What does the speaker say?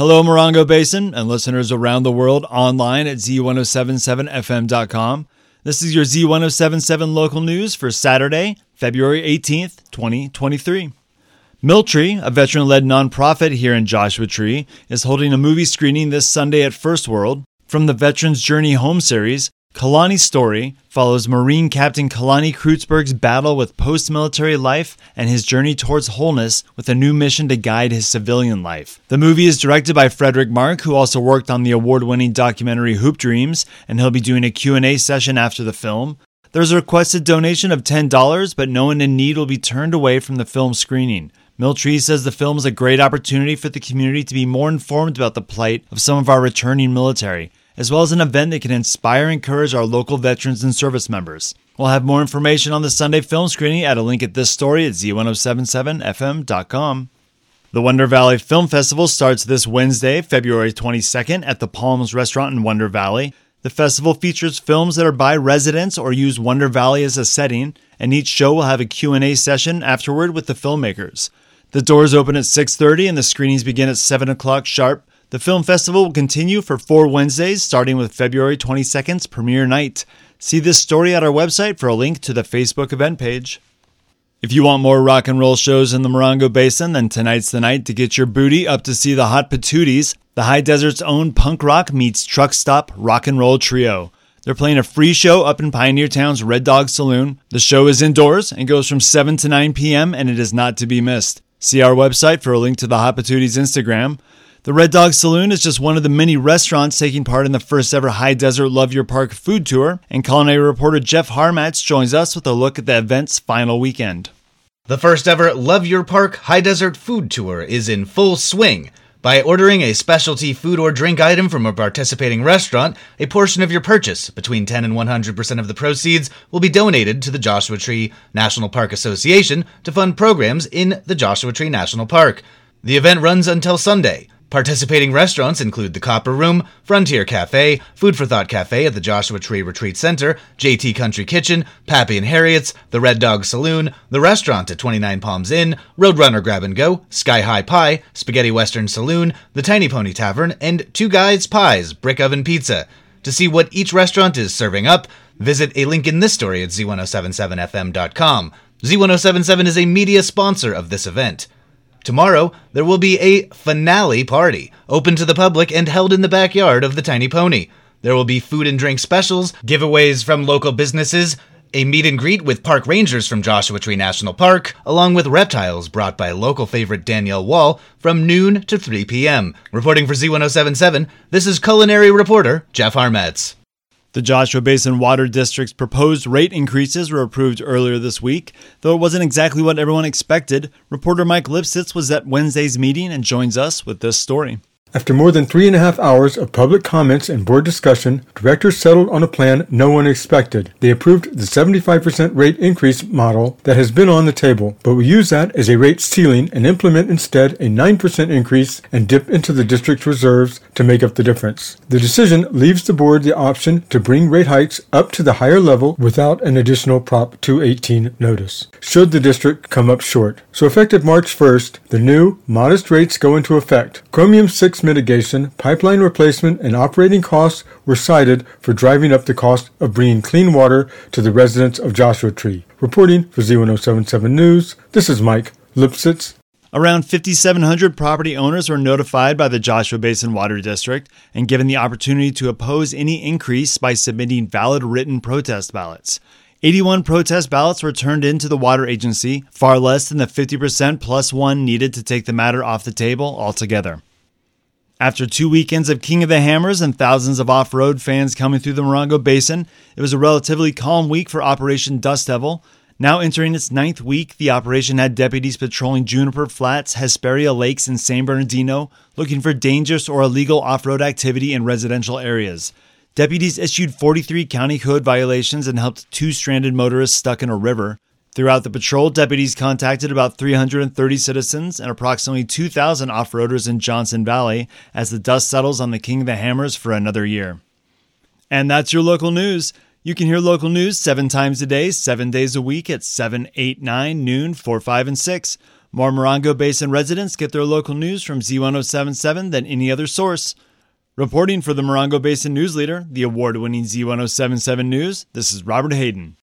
Hello, Morongo Basin and listeners around the world online at z1077fm.com. This is your Z1077 local news for Saturday, February 18th, 2023. Miltree, a veteran led nonprofit here in Joshua Tree, is holding a movie screening this Sunday at First World from the Veterans Journey Home series. Kalani's story follows Marine Captain Kalani Creutzburg's battle with post military life and his journey towards wholeness with a new mission to guide his civilian life. The movie is directed by Frederick Marx, who also worked on the award winning documentary Hoop Dreams, and he'll be doing a Q&A session after the film. There's a requested donation of $10, but no one in need will be turned away from the film screening. Miltree says the film is a great opportunity for the community to be more informed about the plight of some of our returning military as well as an event that can inspire and encourage our local veterans and service members. We'll have more information on the Sunday film screening at a link at this story at z1077fm.com. The Wonder Valley Film Festival starts this Wednesday, February 22nd at the Palms Restaurant in Wonder Valley. The festival features films that are by residents or use Wonder Valley as a setting, and each show will have a Q&A session afterward with the filmmakers. The doors open at 6.30 and the screenings begin at 7 o'clock sharp. The film festival will continue for four Wednesdays, starting with February 22nd's premiere night. See this story at our website for a link to the Facebook event page. If you want more rock and roll shows in the Morongo Basin, then tonight's the night to get your booty up to see the Hot Patooties, the High Desert's own punk rock meets truck stop rock and roll trio. They're playing a free show up in Pioneertown's Red Dog Saloon. The show is indoors and goes from 7 to 9 p.m., and it is not to be missed. See our website for a link to the Hot Patooties Instagram. The Red Dog Saloon is just one of the many restaurants taking part in the first ever High Desert Love Your Park food tour, and culinary reporter Jeff Harmatz joins us with a look at the event's final weekend. The first ever Love Your Park High Desert food tour is in full swing. By ordering a specialty food or drink item from a participating restaurant, a portion of your purchase, between 10 and 100% of the proceeds, will be donated to the Joshua Tree National Park Association to fund programs in the Joshua Tree National Park. The event runs until Sunday. Participating restaurants include the Copper Room, Frontier Cafe, Food for Thought Cafe at the Joshua Tree Retreat Center, JT Country Kitchen, Pappy and Harriet's, the Red Dog Saloon, the restaurant at 29 Palms Inn, Roadrunner Grab and Go, Sky High Pie, Spaghetti Western Saloon, the Tiny Pony Tavern, and Two Guys Pies Brick Oven Pizza. To see what each restaurant is serving up, visit a link in this story at z1077fm.com. Z1077 is a media sponsor of this event. Tomorrow, there will be a finale party, open to the public and held in the backyard of the Tiny Pony. There will be food and drink specials, giveaways from local businesses, a meet and greet with park rangers from Joshua Tree National Park, along with reptiles brought by local favorite Danielle Wall from noon to 3 p.m. Reporting for Z1077, this is culinary reporter Jeff Harmetz. The Joshua Basin Water District's proposed rate increases were approved earlier this week, though it wasn't exactly what everyone expected. Reporter Mike Lipsitz was at Wednesday's meeting and joins us with this story. After more than three and a half hours of public comments and board discussion, directors settled on a plan no one expected. They approved the 75% rate increase model that has been on the table, but we use that as a rate ceiling and implement instead a 9% increase and dip into the district's reserves to make up the difference. The decision leaves the board the option to bring rate hikes up to the higher level without an additional Prop 218 notice, should the district come up short. So effective March 1st, the new modest rates go into effect. Chromium 6 mitigation, pipeline replacement, and operating costs were cited for driving up the cost of bringing clean water to the residents of Joshua Tree. Reporting for Z1077 News, this is Mike Lipsitz. Around 5,700 property owners were notified by the Joshua Basin Water District and given the opportunity to oppose any increase by submitting valid written protest ballots. 81 protest ballots were turned in to the water agency, far less than the 50% plus one needed to take the matter off the table altogether. After two weekends of King of the Hammers and thousands of off road fans coming through the Morongo Basin, it was a relatively calm week for Operation Dust Devil. Now entering its ninth week, the operation had deputies patrolling Juniper Flats, Hesperia Lakes, and San Bernardino, looking for dangerous or illegal off road activity in residential areas. Deputies issued 43 county code violations and helped two stranded motorists stuck in a river. Throughout the patrol, deputies contacted about 330 citizens and approximately 2,000 off roaders in Johnson Valley as the dust settles on the King of the Hammers for another year. And that's your local news. You can hear local news seven times a day, seven days a week at 7, 8, 9, noon, 4, 5, and 6. More Morongo Basin residents get their local news from Z1077 than any other source. Reporting for the Morongo Basin News Leader, the award winning Z1077 News, this is Robert Hayden.